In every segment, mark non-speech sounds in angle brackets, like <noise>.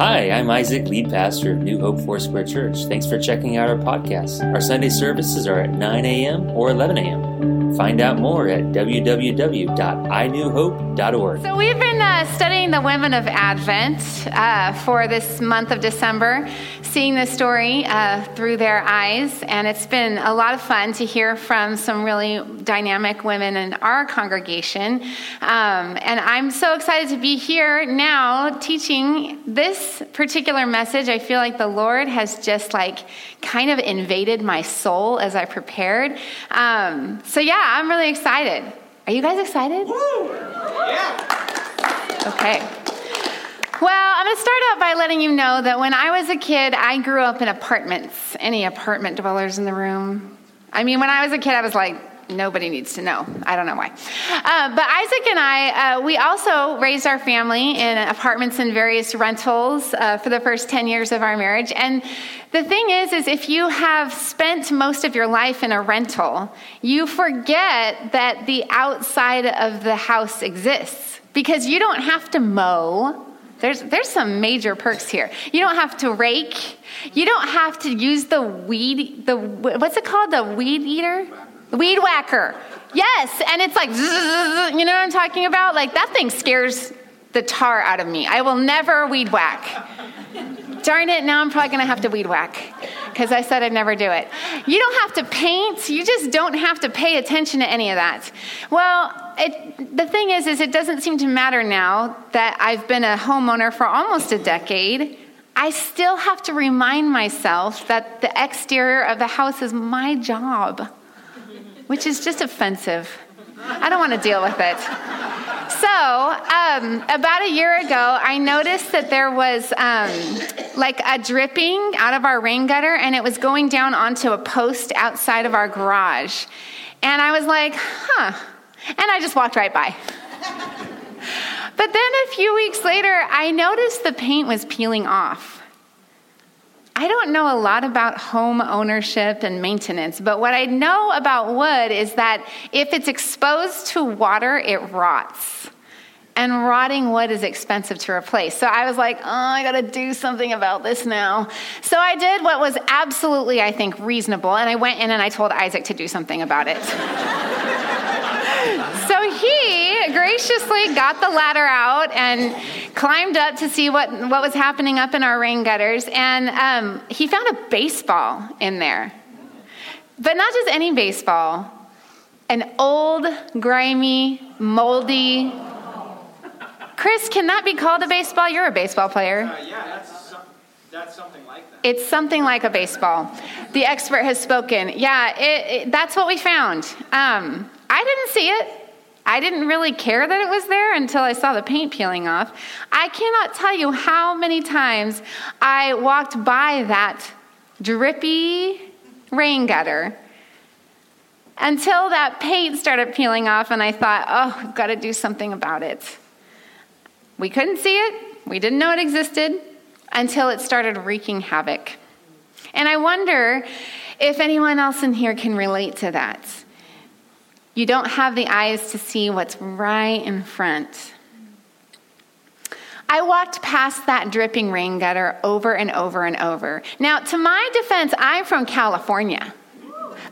Hi, I'm Isaac, lead pastor of New Hope Foursquare Church. Thanks for checking out our podcast. Our Sunday services are at 9 a.m. or 11 a.m. Find out more at www.inewhope.org. So, we've been uh, studying the women of Advent uh, for this month of December, seeing the story uh, through their eyes. And it's been a lot of fun to hear from some really dynamic women in our congregation. Um, and I'm so excited to be here now teaching this particular message. I feel like the Lord has just like kind of invaded my soul as I prepared. Um, so, yeah, I'm really excited. Are you guys excited? Yeah. Okay. Well, I'm going to start out by letting you know that when I was a kid, I grew up in apartments. Any apartment dwellers in the room? I mean, when I was a kid, I was like, nobody needs to know. I don't know why. Uh, but Isaac and I, uh, we also raised our family in apartments and various rentals uh, for the first 10 years of our marriage. And the thing is, is if you have spent most of your life in a rental, you forget that the outside of the house exists because you don't have to mow. There's, there's some major perks here. You don't have to rake. You don't have to use the weed, the, what's it called? The weed eater? Weed whacker. Yes, and it's like, you know what I'm talking about? Like that thing scares the tar out of me. I will never weed whack. Darn it, now I'm probably gonna have to weed whack because I said I'd never do it. You don't have to paint, you just don't have to pay attention to any of that. Well, it, the thing is, is it doesn't seem to matter now that I've been a homeowner for almost a decade. I still have to remind myself that the exterior of the house is my job which is just offensive. I don't want to deal with it. So, um, about a year ago, I noticed that there was um, like a dripping out of our rain gutter, and it was going down onto a post outside of our garage. And I was like, huh. And I just walked right by. but then a few weeks later, I noticed the paint was peeling off. I don't know a lot about home ownership and maintenance, but what I know about wood is that if it's exposed to water, it rots. And rotting wood is expensive to replace. So I was like, oh, I gotta do something about this now. So I did what was absolutely, I think, reasonable, and I went in and I told Isaac to do something about it. <laughs> so he graciously got the ladder out and climbed up to see what, what was happening up in our rain gutters, and um, he found a baseball in there. But not just any baseball, an old, grimy, moldy. Chris, can that be called a baseball? You're a baseball player. Uh, yeah, that's, that's something like that. It's something like a baseball. The expert has spoken. Yeah, it, it, that's what we found. Um, I didn't see it. I didn't really care that it was there until I saw the paint peeling off. I cannot tell you how many times I walked by that drippy rain gutter until that paint started peeling off, and I thought, oh, I've got to do something about it. We couldn't see it, we didn't know it existed until it started wreaking havoc. And I wonder if anyone else in here can relate to that. You don't have the eyes to see what's right in front. I walked past that dripping rain gutter over and over and over. Now, to my defense, I'm from California,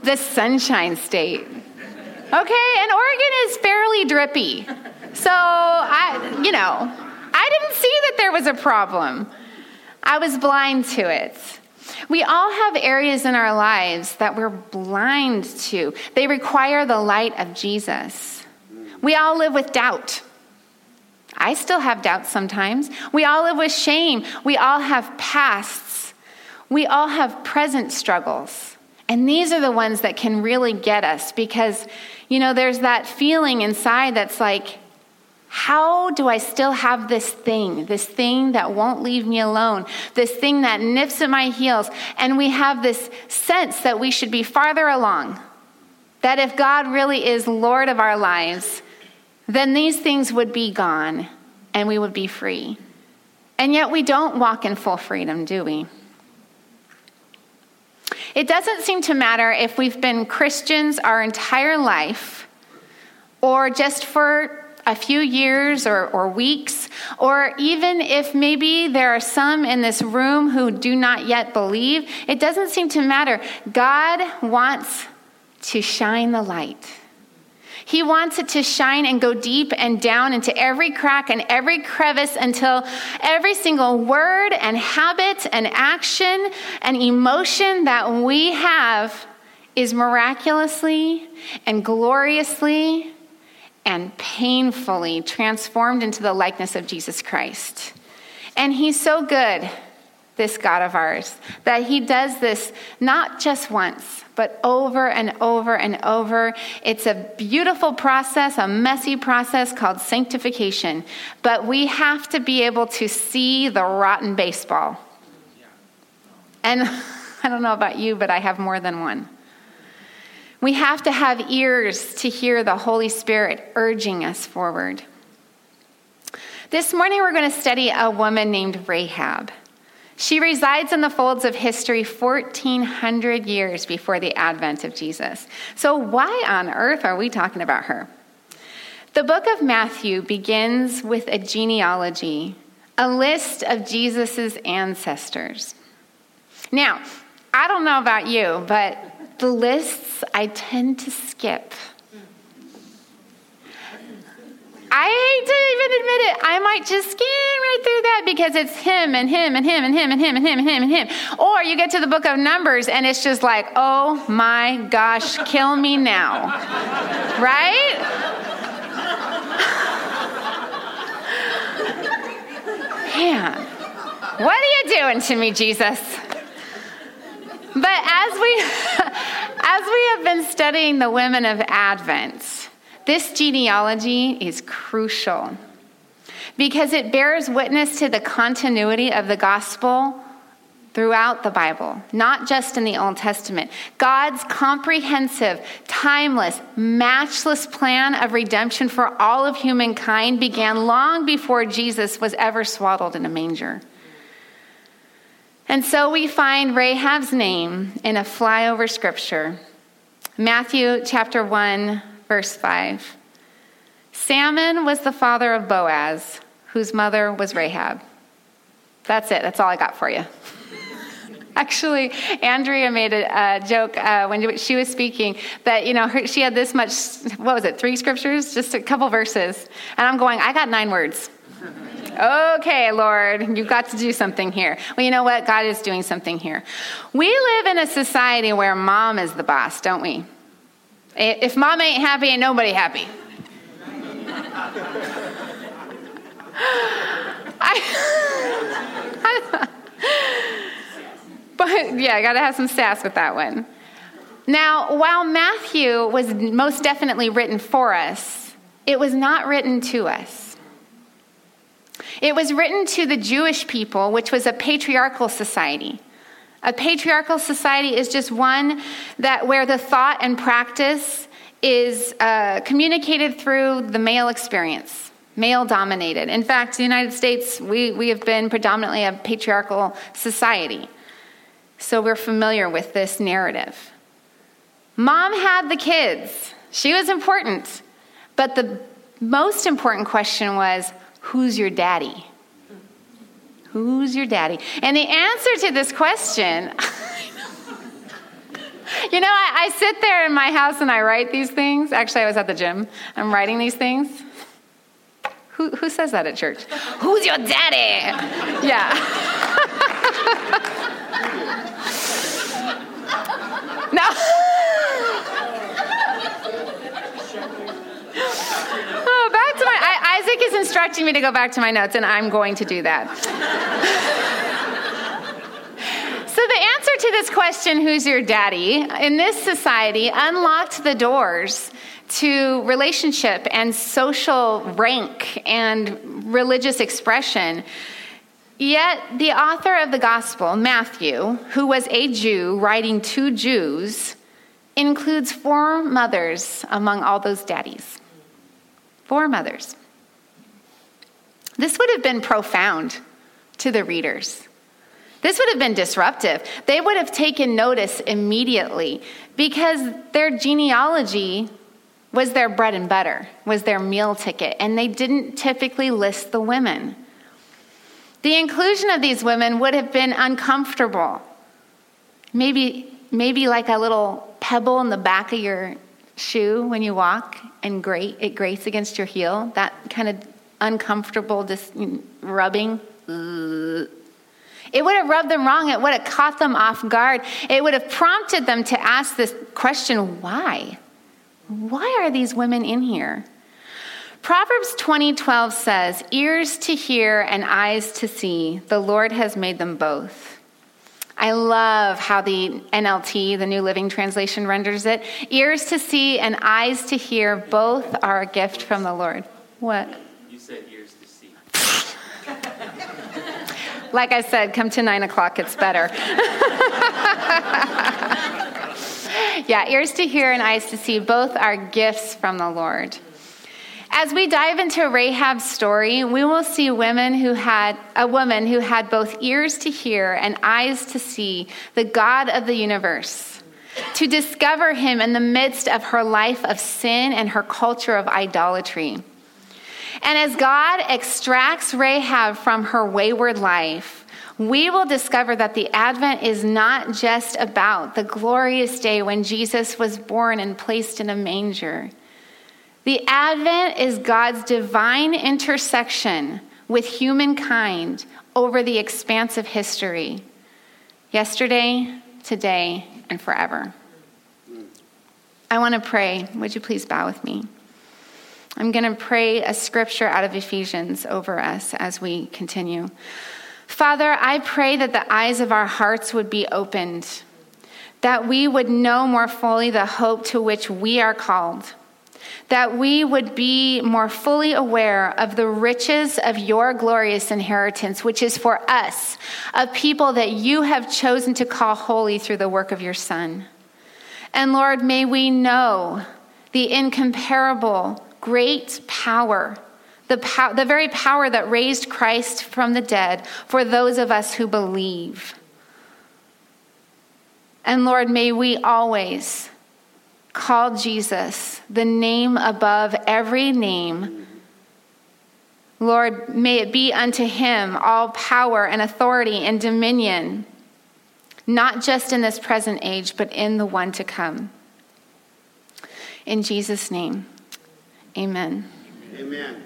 the sunshine state. Okay, and Oregon is fairly drippy. So, I, you know, I didn't see that there was a problem. I was blind to it. We all have areas in our lives that we're blind to. They require the light of Jesus. We all live with doubt. I still have doubts sometimes. We all live with shame. We all have pasts. We all have present struggles. And these are the ones that can really get us because, you know, there's that feeling inside that's like, how do I still have this thing, this thing that won't leave me alone, this thing that nips at my heels? And we have this sense that we should be farther along. That if God really is Lord of our lives, then these things would be gone and we would be free. And yet we don't walk in full freedom, do we? It doesn't seem to matter if we've been Christians our entire life or just for a few years or, or weeks, or even if maybe there are some in this room who do not yet believe, it doesn't seem to matter. God wants to shine the light. He wants it to shine and go deep and down into every crack and every crevice until every single word and habit and action and emotion that we have is miraculously and gloriously and painfully transformed into the likeness of Jesus Christ. And He's so good, this God of ours, that He does this not just once, but over and over and over. It's a beautiful process, a messy process called sanctification. But we have to be able to see the rotten baseball. And <laughs> I don't know about you, but I have more than one. We have to have ears to hear the Holy Spirit urging us forward. This morning, we're going to study a woman named Rahab. She resides in the folds of history 1,400 years before the advent of Jesus. So, why on earth are we talking about her? The book of Matthew begins with a genealogy, a list of Jesus' ancestors. Now, I don't know about you, but the lists I tend to skip. I hate to even admit it. I might just skim right through that because it's him and him and him and him and him and him and him and him. Or you get to the book of Numbers and it's just like, oh my gosh, kill me now. right? Man, what are you doing to me, Jesus? But as we, <laughs> as we have been studying the women of Advent, this genealogy is crucial because it bears witness to the continuity of the gospel throughout the Bible, not just in the Old Testament. God's comprehensive, timeless, matchless plan of redemption for all of humankind began long before Jesus was ever swaddled in a manger. And so we find Rahab's name in a flyover scripture Matthew chapter 1, verse 5. Salmon was the father of Boaz, whose mother was Rahab. That's it, that's all I got for you. <laughs> Actually, Andrea made a, joke uh, when she was speaking that, you know, her, she had this much, what was it, three scriptures, just a couple verses. And I'm going, I got nine words. Okay, Lord, you've got to do something here. Well, you know what? God is doing something here. We live in a society where mom is the boss, don't we? If mom ain't happy, ain't nobody happy. <laughs> I, <laughs> but yeah, I got to have some sass with that one. Now, while Matthew was most definitely written for us, it was not written to us. It was written to the Jewish people, which was a patriarchal society. A patriarchal society is just one that where the thought and practice is uh, communicated through the male experience, male dominated. In fact, the United States, we, we have been predominantly a patriarchal society. So we're familiar with this narrative. Mom had the kids, she was important. But the most important question was Who's your daddy? Who's your daddy? And the answer to this question, <laughs> you know, I, I, sit there in my house and I write these things. Actually, I was at the gym. I'm writing these things. Who, who says that at church? Who's your daddy? Yeah. <laughs> no. Isaac is instructing me to go back to my notes, and I'm going to do that. so, the answer to this question, who's your daddy, in this society unlocked the doors to relationship and social rank and religious expression. Yet, the author of the gospel, Matthew, who was a Jew writing to Jews, includes four mothers among all those daddies. Four mothers. This would have been profound to the readers. This would have been disruptive. They would have taken notice immediately because their genealogy was their bread and butter, was their meal ticket, and they didn't typically list the women. The inclusion of these women would have been uncomfortable. Maybe, maybe like a little pebble in the back of your shoe when you walk and grate, it grates against your heel, that kind of uncomfortable just rubbing. It would have rubbed them wrong. It would have caught them off guard. It would have prompted them to ask this question why? Why are these women in here? Proverbs 20:12 says, "Ears to hear and eyes to see, the Lord has made them both." I love how the NLT, the New Living Translation renders it. Ears to see and eyes to hear, both are a gift from the Lord. What? You said ears to see. Like I said, come to nine o'clock, it's better. <laughs> yeah, ears to hear and eyes to see, both are gifts from the Lord. As we dive into Rahab's story, we will see women who had a woman who had both ears to hear and eyes to see the God of the universe, to discover him in the midst of her life of sin and her culture of idolatry. And as God extracts Rahab from her wayward life, we will discover that the Advent is not just about the glorious day when Jesus was born and placed in a manger. The Advent is God's divine intersection with humankind over the expanse of history yesterday, today, and forever. I want to pray. Would you please bow with me? I'm going to pray a scripture out of Ephesians over us as we continue. Father, I pray that the eyes of our hearts would be opened, that we would know more fully the hope to which we are called, that we would be more fully aware of the riches of your glorious inheritance, which is for us, a people that you have chosen to call holy through the work of your Son. And Lord, may we know the incomparable, great power the, pow- the very power that raised Christ from the dead for those of us who believe. And Lord, may we always call Jesus the name above every name. Lord, may it be unto him all power and authority and dominion, not just in this present age, but in the one to come. In Jesus' name, amen. Amen.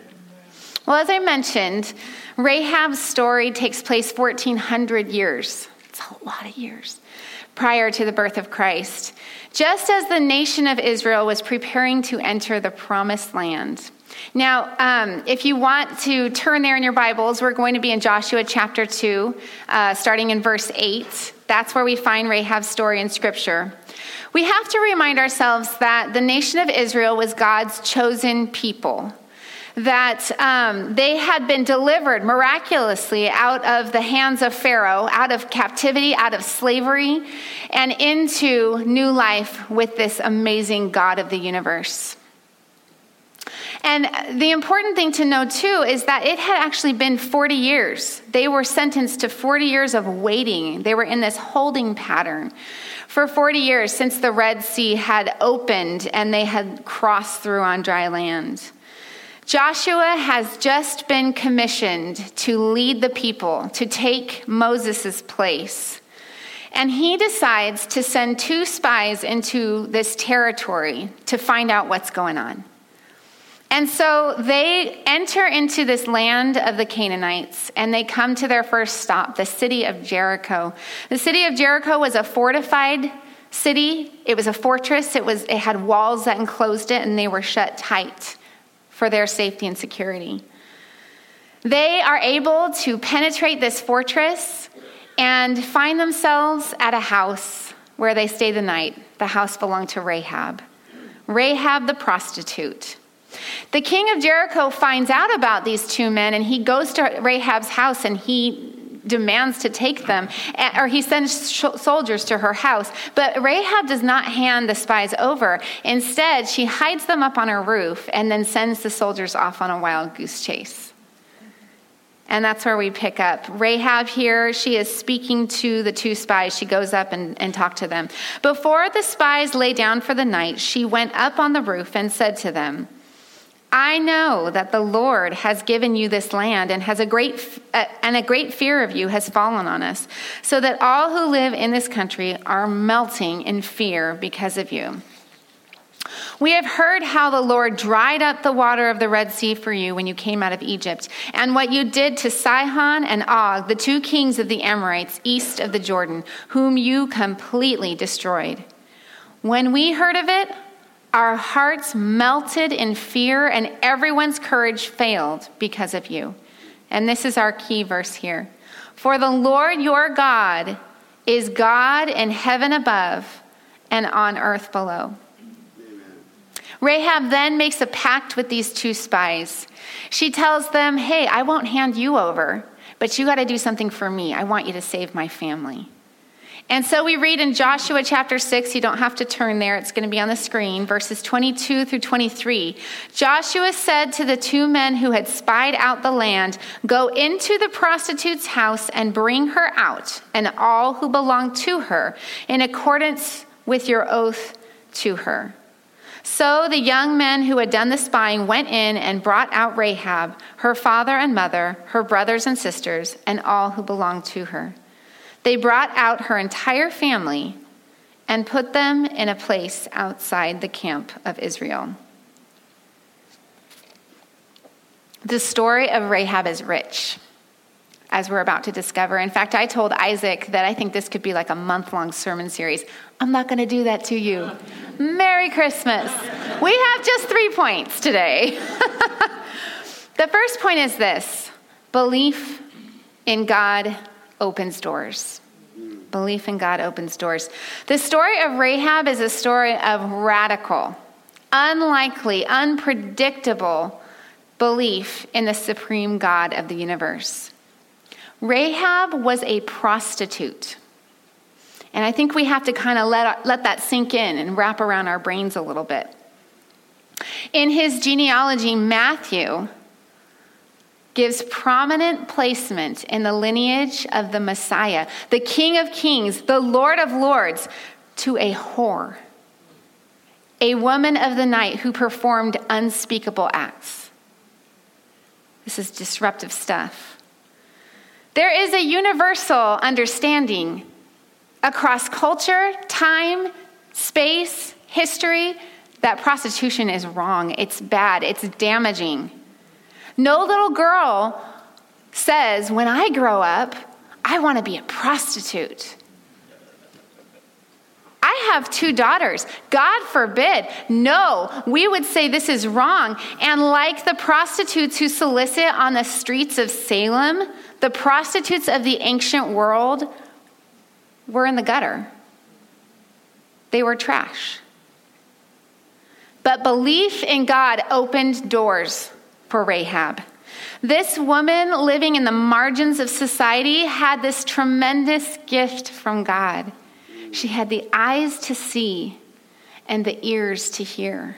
Well, as I mentioned, Rahab's story takes place 1400 years. It's a lot of years prior to the birth of Christ, just as the nation of Israel was preparing to enter the promised land. Now, um, if you want to turn there in your Bibles, we're going to be in Joshua chapter 2, uh, starting in verse 8. That's where we find Rahab's story in Scripture. We have to remind ourselves that the nation of Israel was God's chosen people that um, they had been delivered miraculously out of the hands of Pharaoh, out of captivity, out of slavery, and into new life with this amazing God of the universe. And the important thing to know, too, is that it had actually been 40 years. They were sentenced to 40 years of waiting. They were in this holding pattern for 40 years since the Red Sea had opened and they had crossed through on dry land. Joshua has just been commissioned to lead the people, to take Moses' place. And he decides to send two spies into this territory to find out what's going on. And so they enter into this land of the Canaanites and they come to their first stop, the city of Jericho. The city of Jericho was a fortified city. It was a fortress. It was it had walls that enclosed it and they were shut tight for their safety and security. They are able to penetrate this fortress and find themselves at a house where they stay the night. The house belonged to Rahab. Rahab the prostitute. The king of Jericho finds out about these two men and he goes to Rahab's house and he demands to take them, eh, or he sends soldiers to her house. But Rahab does not hand the spies over. Instead, she hides them up on her roof and then sends the soldiers off on a wild goose chase. And that's where we pick up. Rahab here, she is speaking to the two spies. She goes up and, and to them. Before the spies lay down for the night, she went up on the roof and said to them, I know that the Lord has given you this land and has a great uh, and a great fear of you has fallen on us, so that all who live in this country are melting in fear because of you. We have heard how the Lord dried up the water of the Red Sea for you when you came out of Egypt, and what you did to Sihon and Og, the two kings of the Amorites east of the Jordan, whom you completely destroyed. When we heard of it, our hearts melted in fear, and everyone's courage failed because of you. And this is our key verse here. For the Lord your God is God in heaven above and on earth below. Rahab then makes a pact with these two spies. She tells them, Hey, I won't hand you over, but you got to do something for me. I want you to save my family. And so we read in Joshua chapter 6, you don't have to turn there, it's going to be on the screen, verses 22 through 23. Joshua said to the two men who had spied out the land, Go into the prostitute's house and bring her out, and all who belong to her, in accordance with your oath to her. So the young men who had done the spying went in and brought out Rahab, her father and mother, her brothers and sisters, and all who belonged to her. They brought out her entire family and put them in a place outside the camp of Israel. The story of Rahab is rich, as we're about to discover. In fact, I told Isaac that I think this could be like a month long sermon series. I'm not going to do that to you. Merry Christmas. We have just three points today. <laughs> the first point is this belief in God opens doors. Belief in God opens doors. The story of Rahab is a story of radical, unlikely, unpredictable belief in the supreme God of the universe. Rahab was a prostitute. And I think we have to kind of let, let that sink in and wrap around our brains a little bit. In his genealogy, Matthew gives prominent placement in the lineage of the Messiah, the King of Kings, the Lord of Lords, to a whore, a woman of the night who performed unspeakable acts. This is disruptive stuff. There is a universal understanding across culture, time, space, history that prostitution is wrong, it's bad, it's damaging. No little girl says, When I grow up, I want to be a prostitute. I have two daughters. God forbid. No, we would say this is wrong. And like the prostitutes who solicit on the streets of Salem, the prostitutes of the ancient world were in the gutter. They were trash. But belief in God opened doors for Rahab. This woman living in the margins of society had this tremendous gift from God. She had the eyes to see and the ears to hear.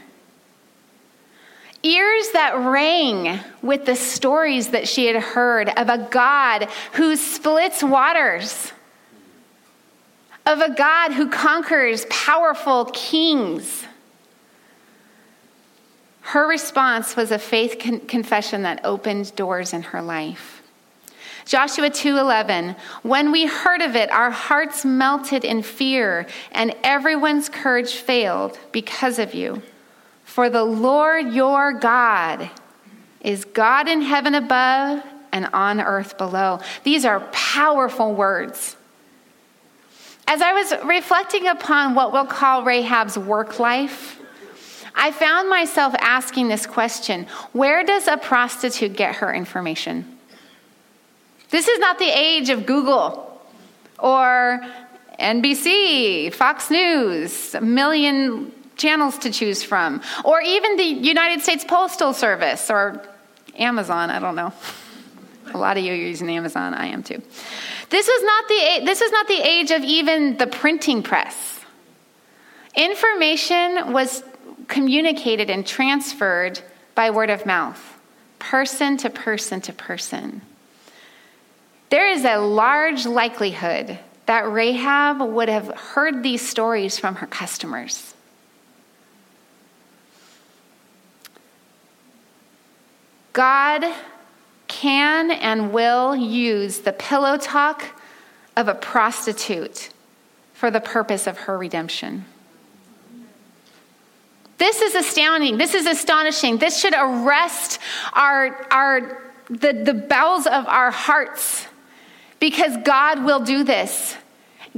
Ears that rang with the stories that she had heard of a God who splits waters, of a God who conquers powerful kings her response was a faith con- confession that opened doors in her life. Joshua 2:11 When we heard of it our hearts melted in fear and everyone's courage failed because of you. For the Lord your God is God in heaven above and on earth below. These are powerful words. As I was reflecting upon what we'll call Rahab's work life I found myself asking this question Where does a prostitute get her information? This is not the age of Google or NBC, Fox News, a million channels to choose from, or even the United States Postal Service or Amazon, I don't know. A lot of you are using Amazon, I am too. This was not the this was not the age of even the printing press. Information was communicated and transferred by word of mouth, person to person to person. there is a large likelihood that Rahab would have heard these stories from her customers. God can and will use the pillow talk of a prostitute for the purpose of her redemption. This is astounding. This is astonishing. This should arrest our, our, the, the bowels of our hearts because God will do this.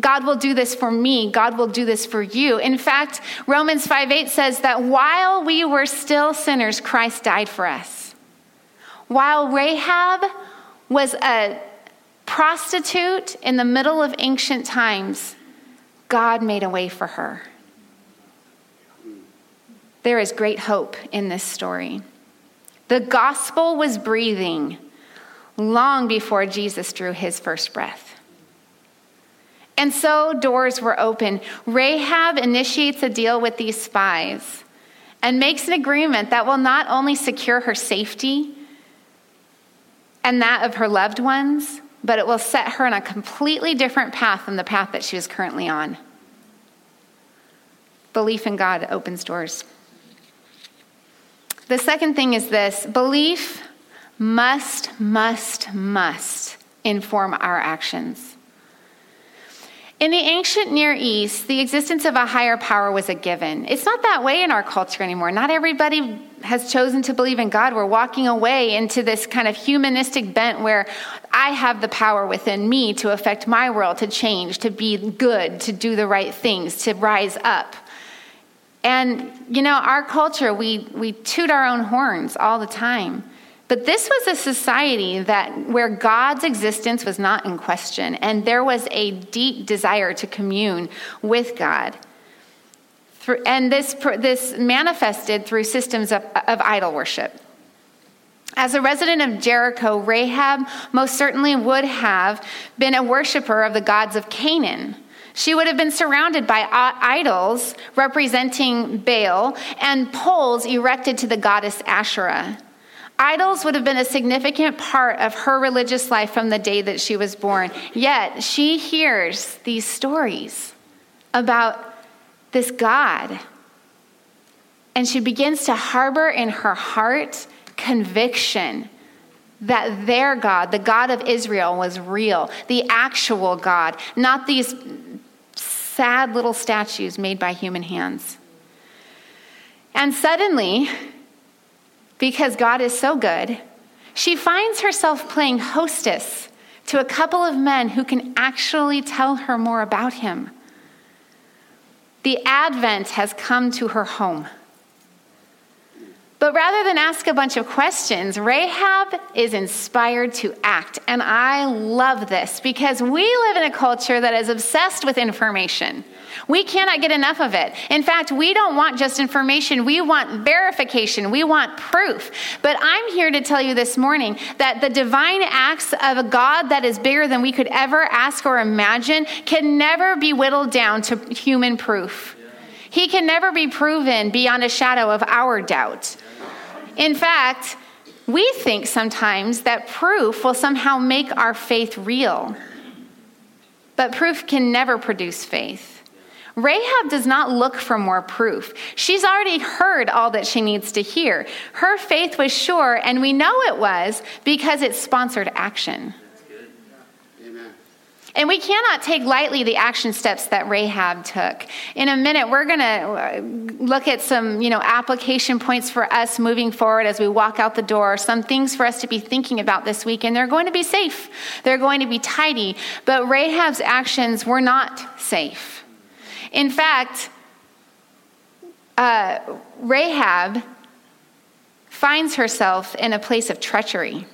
God will do this for me. God will do this for you. In fact, Romans 5 8 says that while we were still sinners, Christ died for us. While Rahab was a prostitute in the middle of ancient times, God made a way for her. There is great hope in this story. The gospel was breathing long before Jesus drew his first breath. And so doors were open. Rahab initiates a deal with these spies and makes an agreement that will not only secure her safety and that of her loved ones, but it will set her on a completely different path than the path that she was currently on. Belief in God opens doors. The second thing is this belief must, must, must inform our actions. In the ancient Near East, the existence of a higher power was a given. It's not that way in our culture anymore. Not everybody has chosen to believe in God. We're walking away into this kind of humanistic bent where I have the power within me to affect my world, to change, to be good, to do the right things, to rise up. And, you know, our culture, we, we toot our own horns all the time. But this was a society that where God's existence was not in question, and there was a deep desire to commune with God. And this, this manifested through systems of, of idol worship. As a resident of Jericho, Rahab most certainly would have been a worshiper of the gods of Canaan. She would have been surrounded by idols representing Baal and poles erected to the goddess Asherah. Idols would have been a significant part of her religious life from the day that she was born. Yet she hears these stories about this God. And she begins to harbor in her heart conviction that their God, the God of Israel, was real, the actual God, not these sad little statues made by human hands. And suddenly, because God is so good, she finds herself playing hostess to a couple of men who can actually tell her more about him. The Advent has come to her home. But rather than ask a bunch of questions, Rahab is inspired to act. And I love this because we live in a culture that is obsessed with information. We cannot get enough of it. In fact, we don't want just information, we want verification, we want proof. But I'm here to tell you this morning that the divine acts of a God that is bigger than we could ever ask or imagine can never be whittled down to human proof. He can never be proven beyond a shadow of our doubt. In fact, we think sometimes that proof will somehow make our faith real. But proof can never produce faith. Rahab does not look for more proof. She's already heard all that she needs to hear. Her faith was sure, and we know it was because it sponsored action. And we cannot take lightly the action steps that Rahab took. In a minute, we're going to uh, look at some, you know, application points for us moving forward as we walk out the door, some things for us to be thinking about this week. And they're going to be safe, they're going to be tidy. But Rahab's actions were not safe. In fact, uh, Rahab finds herself in a place of treachery.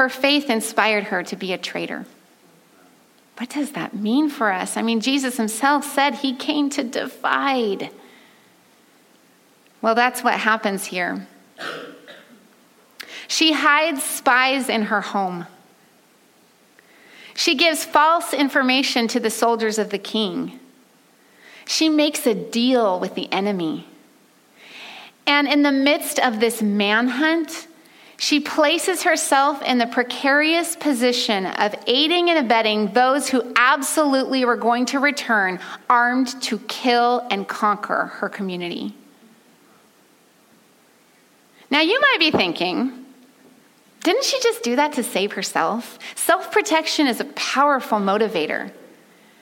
Her faith inspired her to be a traitor. What does that mean for us? I mean, Jesus himself said he came to divide. Well, that's what happens here. She hides spies in her home. She gives false information to the soldiers of the king. She makes a deal with the enemy. And in the midst of this manhunt, she places herself in the precarious position of aiding and abetting those who absolutely were going to return armed to kill and conquer her community. Now, you might be thinking, didn't she just do that to save herself? Self protection is a powerful motivator.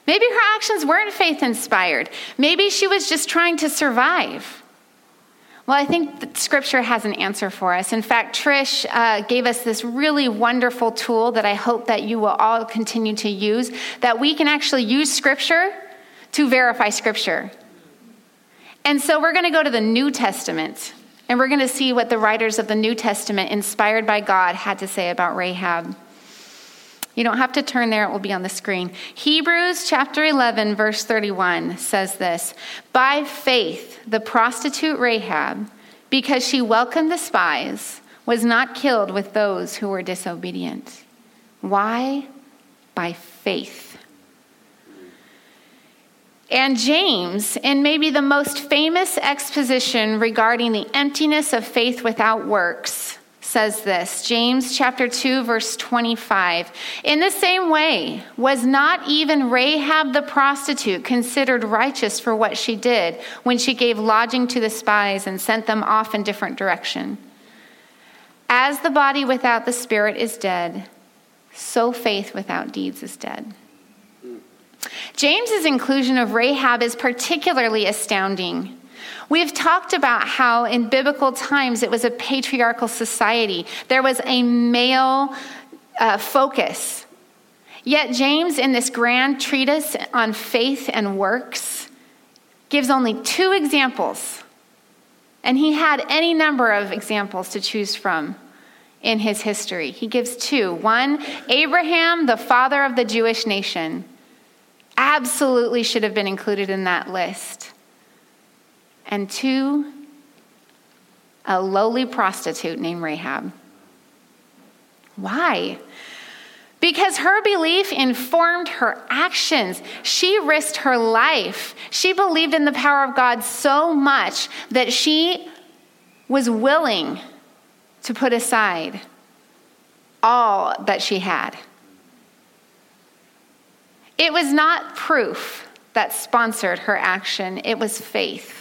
Maybe her actions weren't faith inspired. Maybe she was just trying to survive. Well, I think scripture has an answer for us. In fact, Trish uh, gave us this really wonderful tool that I hope that you will all continue to use, that we can actually use scripture to verify scripture. And so we're going to go to the New Testament, and we're going to see what the writers of the New Testament, inspired by God, had to say about Rahab. You don't have to turn there, it will be on the screen. Hebrews chapter 11, verse 31 says this By faith, the prostitute Rahab, because she welcomed the spies, was not killed with those who were disobedient. Why? By faith. And James, in maybe the most famous exposition regarding the emptiness of faith without works, says this James chapter 2 verse 25 In the same way was not even Rahab the prostitute considered righteous for what she did when she gave lodging to the spies and sent them off in different direction? As the body without the spirit is dead so faith without deeds is dead. James's inclusion of Rahab is particularly astounding We've talked about how in biblical times it was a patriarchal society, there was a male uh, focus. Yet, James, in this grand treatise on faith and works, gives only two examples. And he had any number of examples to choose from in his history. He gives two. One, Abraham, the father of the Jewish nation, absolutely should have been included in that list and two, a lowly prostitute named Rahab. Why? Because her belief informed her actions. She risked her life. She believed in the power of God so much that she was willing to put aside all that she had. It was not proof that sponsored her action, it was faith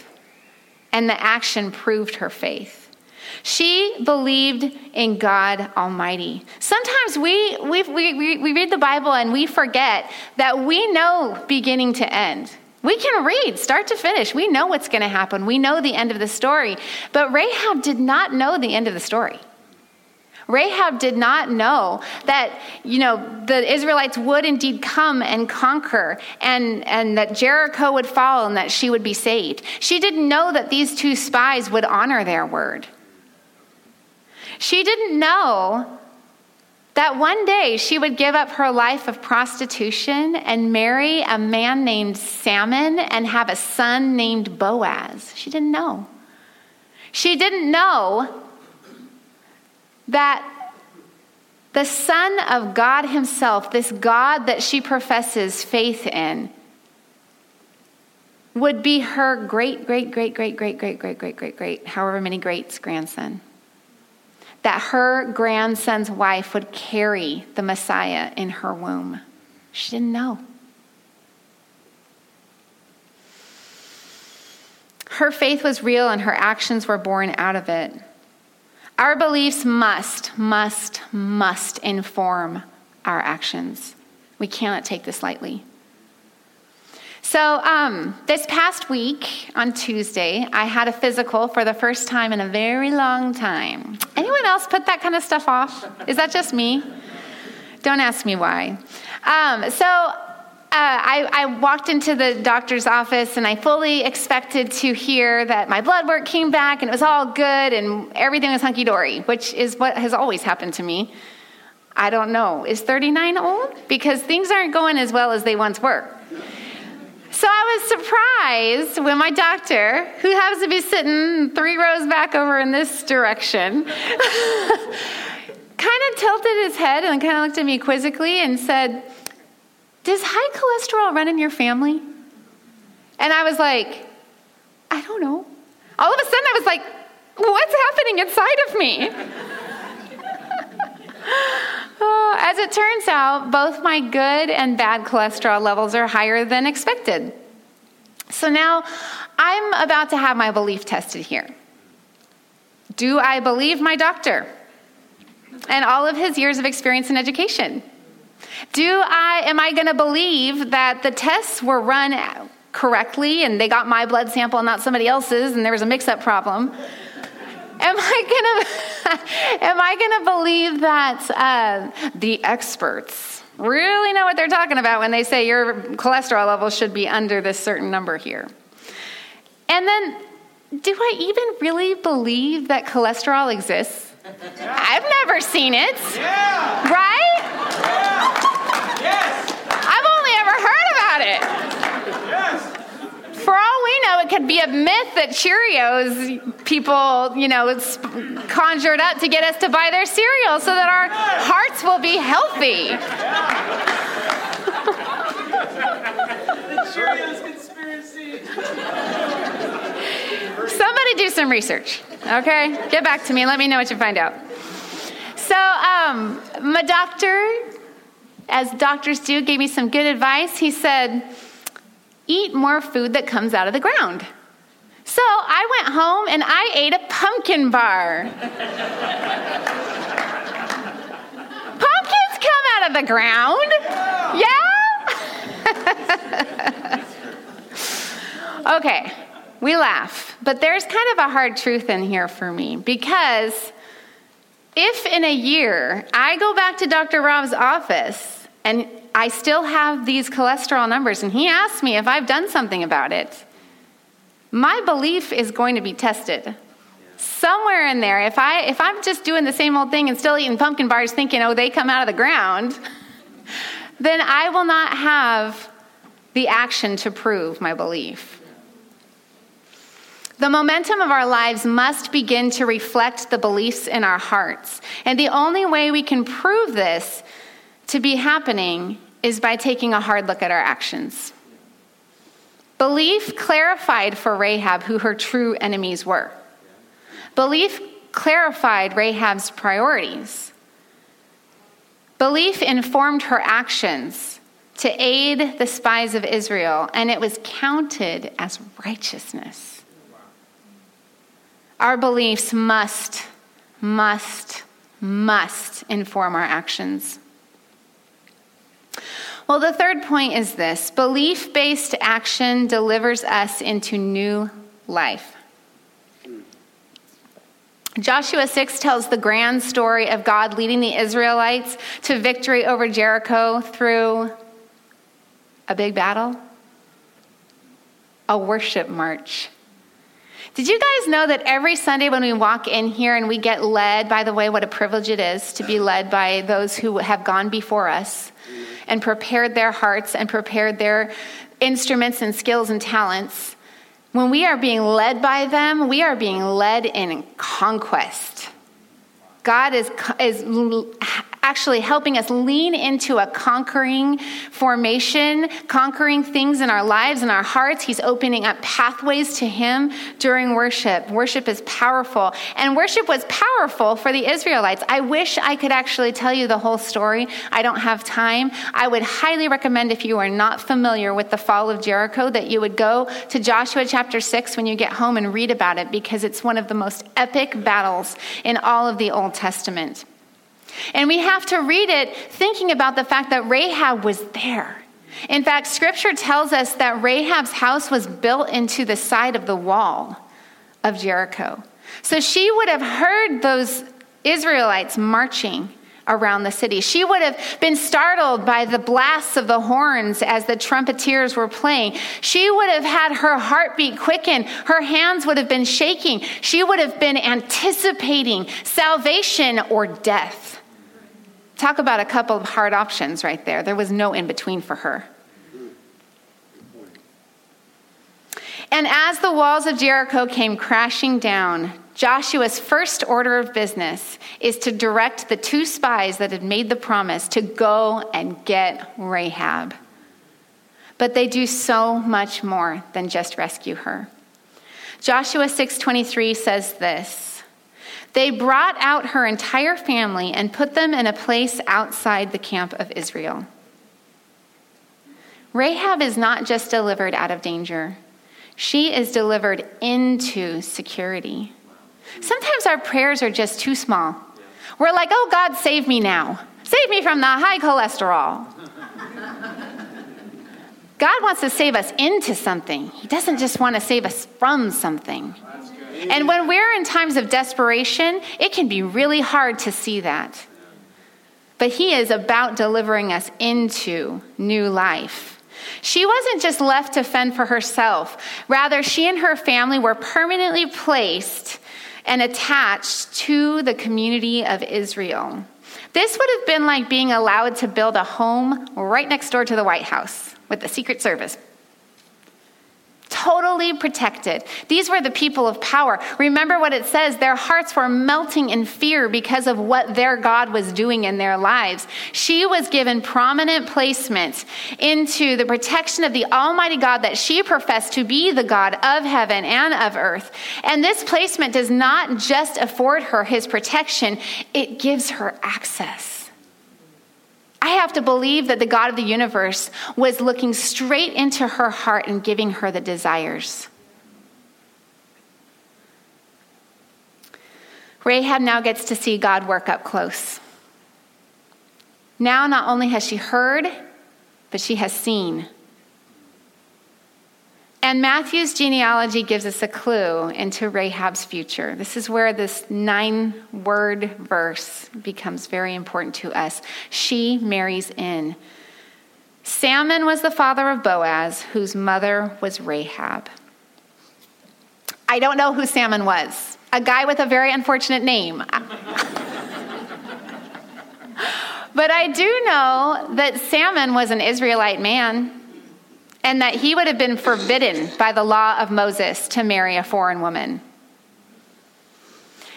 and the action proved her faith. She believed in God Almighty. Sometimes we, we, we, we read the Bible and we forget that we know beginning to end. We can read start to finish. We know what's going to happen. We know the end of the story. But Rahab did not know the end of the story. Rahab did not know that, you know, the Israelites would indeed come and conquer and, and that Jericho would fall and that she would be saved. She didn't know that these two spies would honor their word. She didn't know that one day she would give up her life of prostitution and marry a man named Salmon and have a son named Boaz. She didn't know. She didn't know that the Son of God Himself, this God that she professes faith in, would be her great, great, great, great, great, great, great, great, great, great, however many greats grandson. That her grandson's wife would carry the Messiah in her womb. She didn't know. Her faith was real and her actions were born out of it. Our beliefs must, must, must inform our actions. We cannot take this lightly. So, um, this past week on Tuesday, I had a physical for the first time in a very long time. Anyone else put that kind of stuff off? Is that just me? Don't ask me why. Um, so, uh, I, I, walked into the doctor's office and I fully expected to hear that my blood work came back and it was all good and everything was hunky dory, which is what has always happened to me. I don't know. Is 39 old? Because things aren't going as well as they once were. So I was surprised when my doctor, who happens to be sitting three rows back over in this direction, <laughs> kind of tilted his head and kind of looked at me quizzically and said, does high cholesterol run in your family? And I was like, I don't know. All of a sudden, I was like, What's happening inside of me? <laughs> Uh, as it turns out, both my good and bad cholesterol levels are higher than expected. So now I'm about to have my belief tested here. Do I believe my doctor and all of his years of experience and education? Do I am I going to believe that the tests were run correctly and they got my blood sample and not somebody else's and there was a mix-up problem? Am I gonna <laughs> am I gonna believe that uh, the experts really know what they're talking about when they say your cholesterol level should be under this certain number here? And then, do I even really believe that cholesterol exists? <laughs> I've never seen it. Yeah. Right? Yeah. Yes. I've only ever heard about it. Yes. For all we know, it could be a myth that Cheerios people, you know, it's conjured up to get us to buy their cereal so that our hearts will be healthy. the Cheerios conspiracy. Somebody do some research, okay? Get back to me and let me know what you find out. So, um, my doctor, as doctors do, gave me some good advice. He said, eat more food that comes out of the ground. So I went home and I ate a pumpkin bar. <laughs> Pumpkins come out of the ground. Yeah? <laughs> okay, we laugh, but there's kind of a hard truth in here for me because if in a year I go back to Dr. Rob's office and I still have these cholesterol numbers, and he asks me if I've done something about it. My belief is going to be tested. Somewhere in there, if, I, if I'm just doing the same old thing and still eating pumpkin bars thinking, oh, they come out of the ground, <laughs> then I will not have the action to prove my belief. The momentum of our lives must begin to reflect the beliefs in our hearts. And the only way we can prove this to be happening is by taking a hard look at our actions. Belief clarified for Rahab who her true enemies were. Belief clarified Rahab's priorities. Belief informed her actions to aid the spies of Israel, and it was counted as righteousness. Our beliefs must, must, must inform our actions. Well, the third point is this belief based action delivers us into new life. Joshua 6 tells the grand story of God leading the Israelites to victory over Jericho through a big battle, a worship march. Did you guys know that every Sunday when we walk in here and we get led, by the way, what a privilege it is to be led by those who have gone before us? and prepared their hearts and prepared their instruments and skills and talents, when we are being led by them, we are being led in conquest. God is, is actually helping us lean into a conquering formation, conquering things in our lives and our hearts. He's opening up pathways to Him during worship. Worship is powerful, and worship was powerful for the Israelites. I wish I could actually tell you the whole story. I don't have time. I would highly recommend if you are not familiar with the fall of Jericho that you would go to Joshua chapter 6 when you get home and read about it because it's one of the most epic battles in all of the Old Testament. And we have to read it thinking about the fact that Rahab was there. In fact, scripture tells us that Rahab's house was built into the side of the wall of Jericho. So she would have heard those Israelites marching around the city. She would have been startled by the blasts of the horns as the trumpeters were playing. She would have had her heartbeat quicken. Her hands would have been shaking. She would have been anticipating salvation or death. Talk about a couple of hard options right there. There was no in between for her. And as the walls of Jericho came crashing down, Joshua's first order of business is to direct the two spies that had made the promise to go and get Rahab. But they do so much more than just rescue her. Joshua 6:23 says this: They brought out her entire family and put them in a place outside the camp of Israel. Rahab is not just delivered out of danger, she is delivered into security. Sometimes our prayers are just too small. We're like, oh, God, save me now. Save me from the high cholesterol. God wants to save us into something, He doesn't just want to save us from something. And when we're in times of desperation, it can be really hard to see that. But He is about delivering us into new life. She wasn't just left to fend for herself. Rather, she and her family were permanently placed and attached to the community of Israel. This would have been like being allowed to build a home right next door to the White House with the Secret Service totally protected. These were the people of power. Remember what it says their hearts were melting in fear because of what their God was doing in their lives. She was given prominent placement into the protection of the Almighty God that she professed to be the God of heaven and of earth. And this placement does not just afford her his protection, it gives her access. I have to believe that the God of the universe was looking straight into her heart and giving her the desires. Rahab now gets to see God work up close. Now, not only has she heard, but she has seen. And Matthew's genealogy gives us a clue into Rahab's future. This is where this nine word verse becomes very important to us. She marries in. Salmon was the father of Boaz, whose mother was Rahab. I don't know who Salmon was. A guy with a very unfortunate name. <laughs> but I do know that Salmon was an Israelite man and that he would have been forbidden by the law of Moses to marry a foreign woman.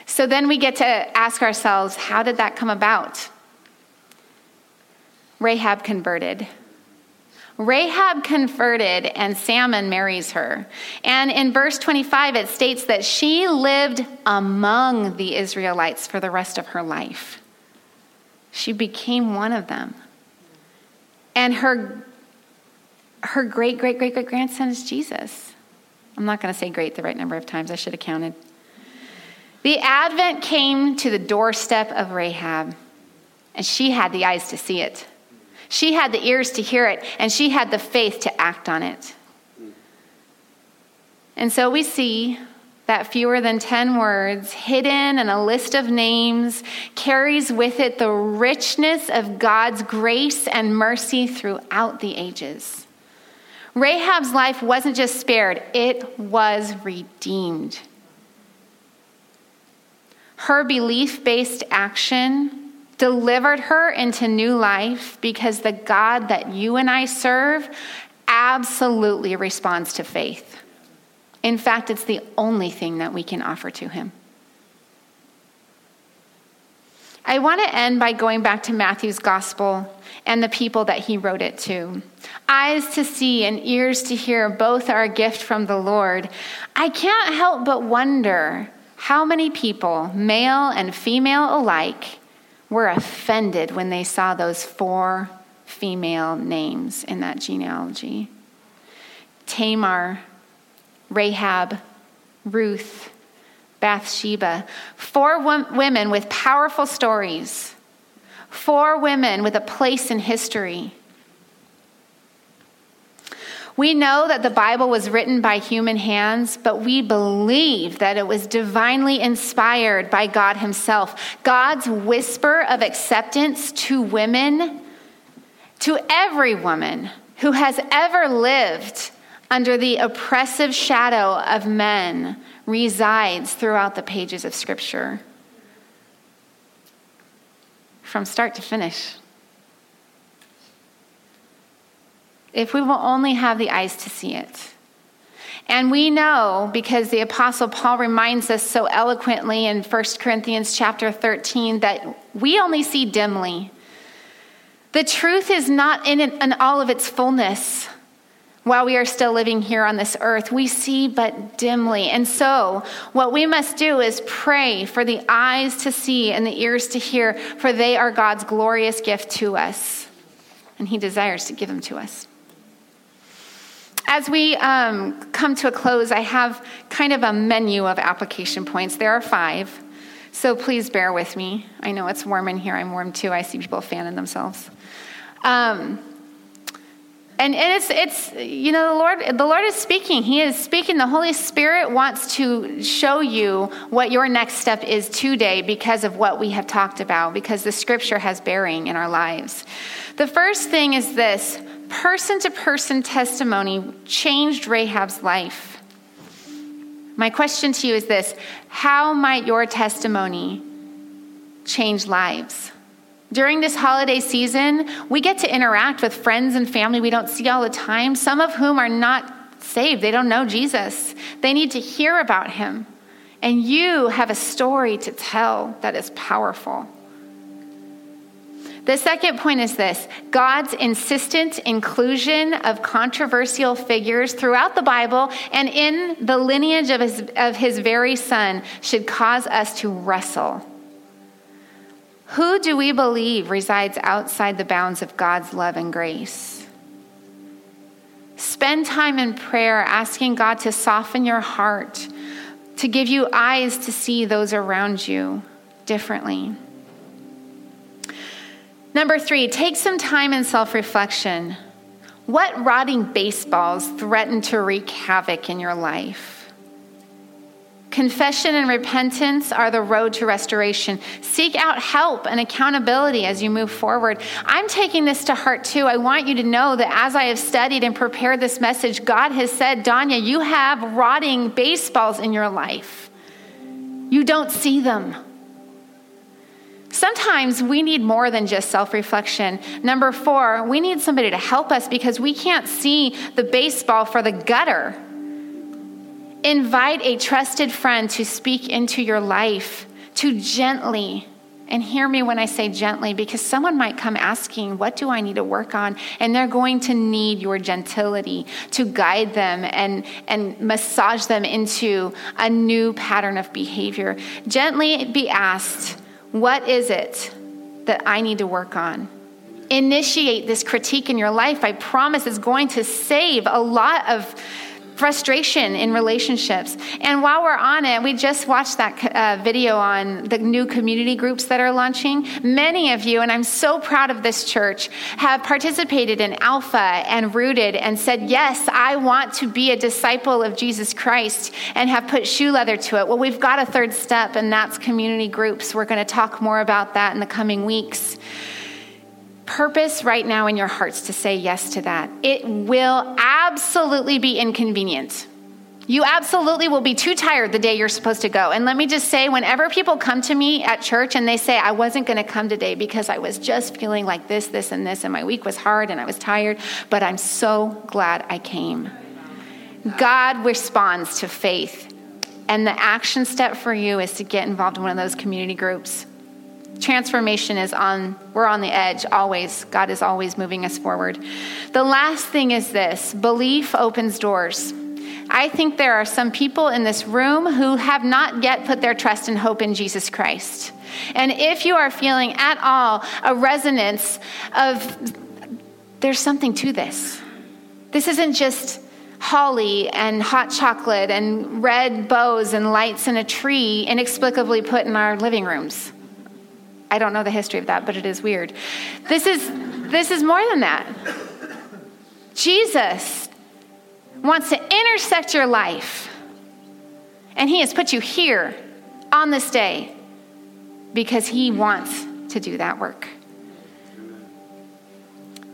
So then we get to ask ourselves how did that come about? Rahab converted. Rahab converted, and Salmon marries her. And in verse 25, it states that she lived among the Israelites for the rest of her life. She became one of them. And her her great, great, great, great grandson is Jesus. I'm not going to say great the right number of times, I should have counted. The advent came to the doorstep of Rahab, and she had the eyes to see it. She had the ears to hear it, and she had the faith to act on it. And so we see that fewer than 10 words, hidden in a list of names, carries with it the richness of God's grace and mercy throughout the ages. Rahab's life wasn't just spared, it was redeemed. Her belief based action delivered her into new life because the God that you and I serve absolutely responds to faith. In fact, it's the only thing that we can offer to him. I want to end by going back to Matthew's gospel and the people that he wrote it to. Eyes to see and ears to hear, both are a gift from the Lord. I can't help but wonder how many people, male and female alike, were offended when they saw those four female names in that genealogy Tamar, Rahab, Ruth, Bathsheba. Four women with powerful stories Four women with a place in history. We know that the Bible was written by human hands, but we believe that it was divinely inspired by God Himself. God's whisper of acceptance to women, to every woman who has ever lived under the oppressive shadow of men, resides throughout the pages of Scripture from start to finish. If we will only have the eyes to see it. And we know because the apostle Paul reminds us so eloquently in 1 Corinthians chapter 13 that we only see dimly. The truth is not in, in all of its fullness. While we are still living here on this earth. We see but dimly. And so, what we must do is pray for the eyes to see and the ears to hear, for they are God's glorious gift to us. And He desires to give them to us. As we um, come to a close, I have kind of a menu of application points. There are five, so please bear with me. I know it's warm in here. I'm warm too. I see people fanning themselves. Um, and, it's, it's, you know, the Lord, the Lord is speaking. He is speaking. The Holy Spirit wants to show you what your next step is today because of what we have talked about, because the scripture has bearing in our lives. The first thing is this person to person testimony changed Rahab's life. My question to you is this How might your testimony change lives? During this holiday season, we get to interact with friends and family we don't see all the time, some of whom are not saved. They don't know Jesus. They need to hear about him. And you have a story to tell that is powerful. The second point is this God's insistent inclusion of controversial figures throughout the Bible and in the lineage of his, of his very son should cause us to wrestle who do we believe resides outside the bounds of God's love and grace? Spend time in prayer asking God to soften your heart, to give you eyes to see those around you differently. Number three, take some time in self reflection. What rotting baseballs threaten to wreak havoc in your life? Confession and repentance are the road to restoration. Seek out help and accountability as you move forward. I'm taking this to heart too. I want you to know that as I have studied and prepared this message, God has said, Danya, you have rotting baseballs in your life. You don't see them. Sometimes we need more than just self reflection. Number four, we need somebody to help us because we can't see the baseball for the gutter. Invite a trusted friend to speak into your life, to gently, and hear me when I say gently, because someone might come asking, What do I need to work on? And they're going to need your gentility to guide them and, and massage them into a new pattern of behavior. Gently be asked, What is it that I need to work on? Initiate this critique in your life. I promise it's going to save a lot of frustration in relationships. And while we're on it, we just watched that uh, video on the new community groups that are launching. Many of you, and I'm so proud of this church, have participated in Alpha and Rooted and said, Yes, I want to be a disciple of Jesus Christ and have put shoe leather to it. Well, we've got a third step, and that's community groups. We're going to talk more about that in the coming weeks purpose right now in your hearts to say yes to that. It will absolutely be inconvenient. You absolutely will be too tired the day you're supposed to go. And let me just say, whenever people come to me at church and they say, I wasn't going to come today because I was just feeling like this, this, and this, and my week was hard and I was tired, but I'm so glad I came. God responds to faith. And the action step for you is to get involved in one of those community groups transformation is on, we're on the edge always. God is always moving us forward. The last thing is this belief opens doors. I think there are some people in this room who have not yet put their trust and hope in Jesus Christ. And if you are feeling at all a resonance of there's something to this, this isn't just holly and hot chocolate and red bows and lights in a tree inexplicably put in our living rooms. I don't know the history of that, but it is weird. This is, this is more than that. Jesus wants to intersect your life, and He has put you here on this day because He wants to do that work.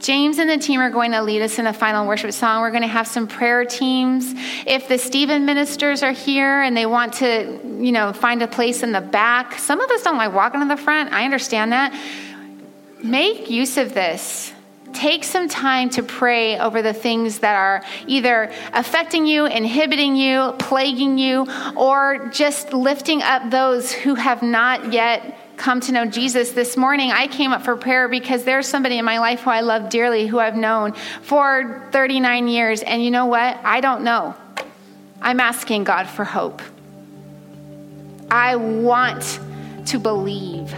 James and the team are going to lead us in a final worship song. We're going to have some prayer teams. If the Stephen ministers are here and they want to, you know, find a place in the back, some of us don't like walking to the front. I understand that. Make use of this. Take some time to pray over the things that are either affecting you, inhibiting you, plaguing you, or just lifting up those who have not yet come to know Jesus this morning, I came up for prayer because there's somebody in my life who I love dearly, who I've known for 39 years. And you know what? I don't know. I'm asking God for hope. I want to believe.